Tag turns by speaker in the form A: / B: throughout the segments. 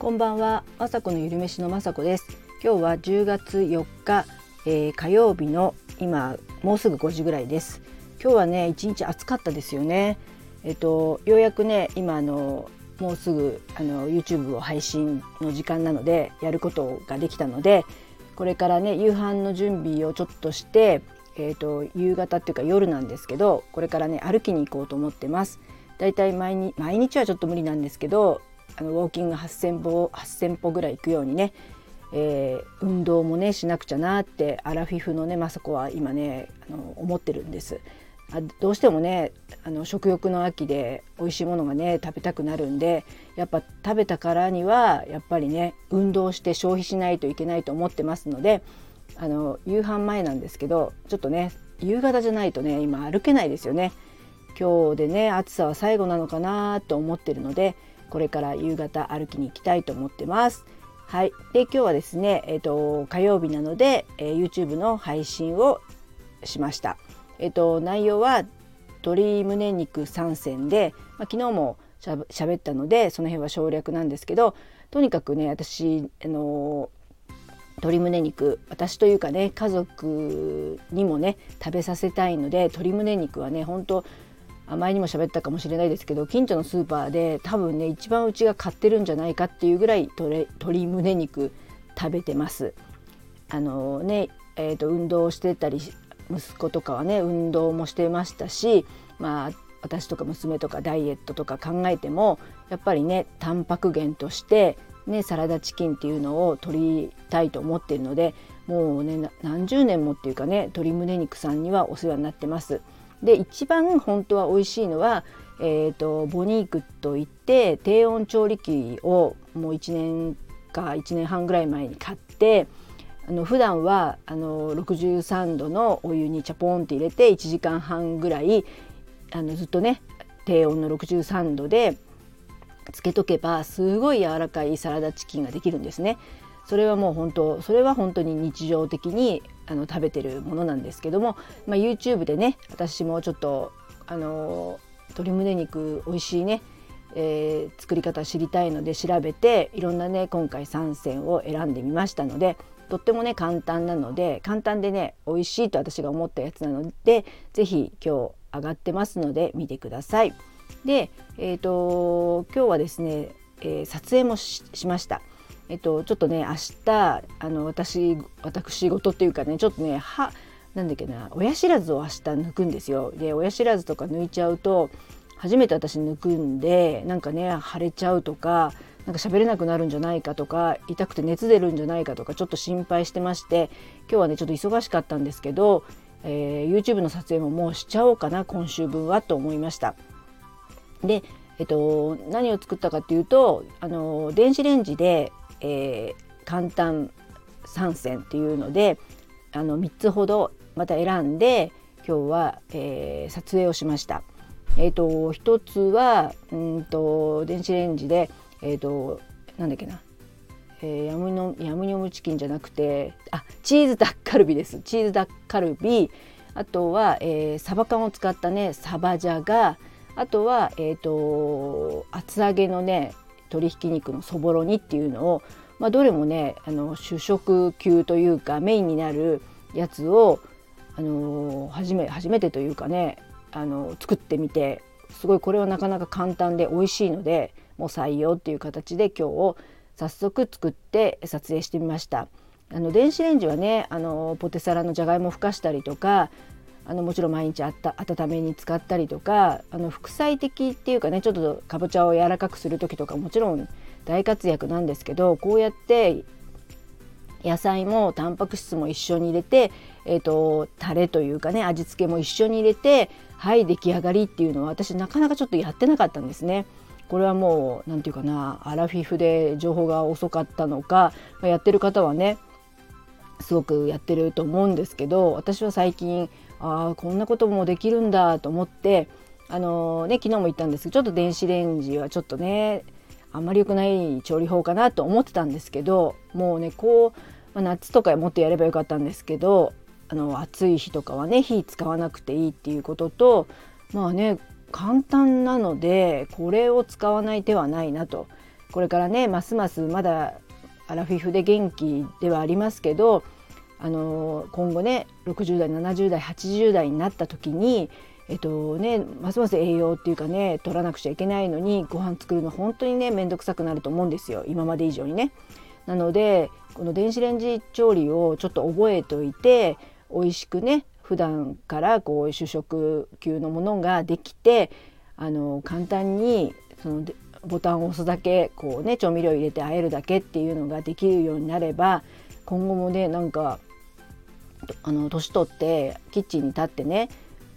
A: こんばんは、まさこのゆるめしのまさこです。今日は10月4日、えー、火曜日の今もうすぐ5時ぐらいです。今日はね一日暑かったですよね。えっとようやくね今あのもうすぐあの YouTube を配信の時間なのでやることができたのでこれからね夕飯の準備をちょっとして、えーと、夕方っていうか夜なんですけどこれからね歩きに行こうと思ってます。だいたい毎日毎日はちょっと無理なんですけどあのウォーキング8,000歩8,000歩ぐらい行くようにね、えー、運動もねしなくちゃなってアラフィフのねまさこは今ねあの思ってるんです。あどうしてもねあの食欲の秋で美味しいものがね食べたくなるんでやっぱ食べたからにはやっぱりね運動して消費しないといけないと思ってますのであの夕飯前なんですけどちょっとね夕方じゃないとね今歩けないですよね。今日でね暑さは最後なのかなと思ってるのでこれから夕方歩きに行きたいと思ってます。はい、で今日はですね、えーと、火曜日なので、えー、YouTube の配信をしました。えっと、内容は鶏胸肉3選で、まあ、昨日もしゃ喋ったのでその辺は省略なんですけどとにかくね私あの鶏胸肉私というかね家族にもね食べさせたいので鶏胸肉はね本当前にも喋ったかもしれないですけど近所のスーパーで多分ね一番うちが買ってるんじゃないかっていうぐらい鶏胸肉食べてます。あのねえーと運動してたり息子とかはね運動もしてましたしまあ私とか娘とかダイエットとか考えてもやっぱりねタンパク源としてねサラダチキンっていうのを取りたいと思っているのでもうね何十年もっていうかね鶏胸肉さんにはお世話になってます。で一番本当は美味しいのは、えーと、ボニークといって低温調理器をもう1年か1年半ぐらい前に買ってあの普段はあの63度のお湯にチャポンって入れて1時間半ぐらいあのずっとね低温の63度でつけとけばすごい柔らかいサラダチキンができるんですね。それはもう本当それは本当に日常的にあの食べてるものなんですけども、まあ、YouTube でね私もちょっとあの鶏胸肉美味しいね、えー、作り方知りたいので調べていろんなね今回3選を選んでみましたのでとってもね簡単なので簡単でね美味しいと私が思ったやつなので是非今日上がってますので見てください。で、えーと、今日はですね、えー、撮影もしました。えっ、とちょっとね明日あの私私事っていうかねちょっとねはなんだっけな親知らずを明日抜くんですよ。で親知らずとか抜いちゃうと初めて私抜くんでなんかね腫れちゃうとかなんか喋れなくなるんじゃないかとか痛くて熱出るんじゃないかとかちょっと心配してまして今日はねちょっと忙しかったんですけど、えー、YouTube の撮影ももうしちゃおうかな今週分はと思いました。で、えっと、何を作ったかっていうとあの電子レンジで、えー、簡単3選っていうのであの3つほどまた選んで今日は、えー、撮影をしました。えーと、と一つはうんと電子レンジでえっ、ー、となんだっけな、えー、ヤムのヤムニョムチキンじゃなくてあチーズダッカルビです。チーズダッカルビ。あとは、えー、サバ缶を使ったねサバジャガあとは、えーと、厚揚げのね鶏ひき肉のそぼろ煮っていうのを、まあ、どれもねあの主食級というかメインになるやつを、あの初め初めてというかねあの作ってみてすごいこれはなかなか簡単で美味しいのでもう採用っていう形で今日早速作って撮影してみました。あの電子レンジはねあのポテサラのじゃがいもふかしたりとかあのもちろん毎日あった温めに使ったりとかあの副菜的っていうかねちょっとかぼちゃを柔らかくする時とかもちろん大活躍なんですけどこうやって野菜もタンパク質も一緒に入れて、えーと、タレというかね味付けも一緒に入れてはい出来上がりっていうのは私なかなかちょっとやってなかったんですね。これはもう何て言うかなアラフィフで情報が遅かったのかやってる方はねすごくやってると思うんですけど私は最近ああこんなこともできるんだと思ってあのー、ね昨日も言ったんですけどちょっと電子レンジはちょっとねあんまり良くない調理法かなと思ってたんですけどもうねこう、まあ、夏とかもっとやればよかったんですけどあの暑い日とかはね火使わなくていいっていうこととまあね簡単なのでこれを使わない手はないなと。これからねますますまだアラフィフで元気ではありますけどあの今後ね60代70代80代になった時にえっとね、ますます栄養っていうかね取らなくちゃいけないのにご飯作るの本当にね面倒くさくなると思うんですよ今まで以上にね。なのでこの電子レンジ調理をちょっと覚えておいて美味しくね普段からこう主食級のものができてあの簡単にそのボタンを押すだけこうね調味料入れて和えるだけっていうのができるようになれば今後もねなんかあの年取ってキッチンに立ってね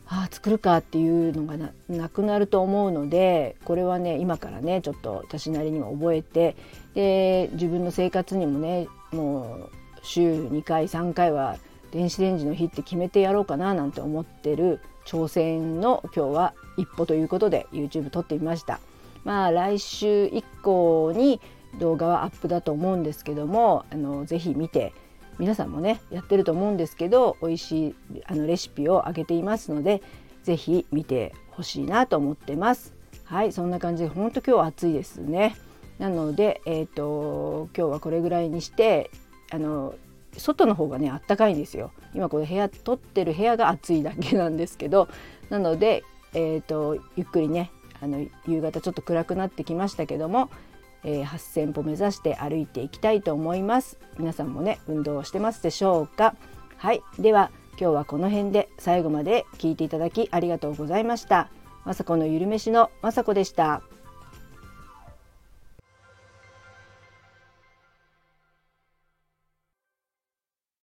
A: ああ作るかっていうのがなくなると思うのでこれはね今からねちょっと私なりにも覚えてで自分の生活にもねもう週2回3回は電子レンジの日って決めてやろうかななんて思ってる挑戦の今日は一歩ということで YouTube 撮ってみました。まあ来週以降に動画はアップだと思うんですけどもあのぜひ見て皆さんもねやってると思うんですけど美味しいあのレシピをあげていますので是非見てほしいなと思ってます。はいそんな感じで本当今日は暑いですね。なので、えーと、今日はこれぐらいにしてあの外の方がねあったかいんですよ。今これ部屋撮ってる部屋が暑いだけなんですけどなので、えーとゆっくりねあの夕方ちょっと暗くなってきましたけどもえー、8,000歩目指して歩いていきたいと思います。皆さんもね運動してますでしょうか？はい。では今日はこの辺で最後まで聞いていただきありがとうございました。まさこのゆるめしのまさこでした。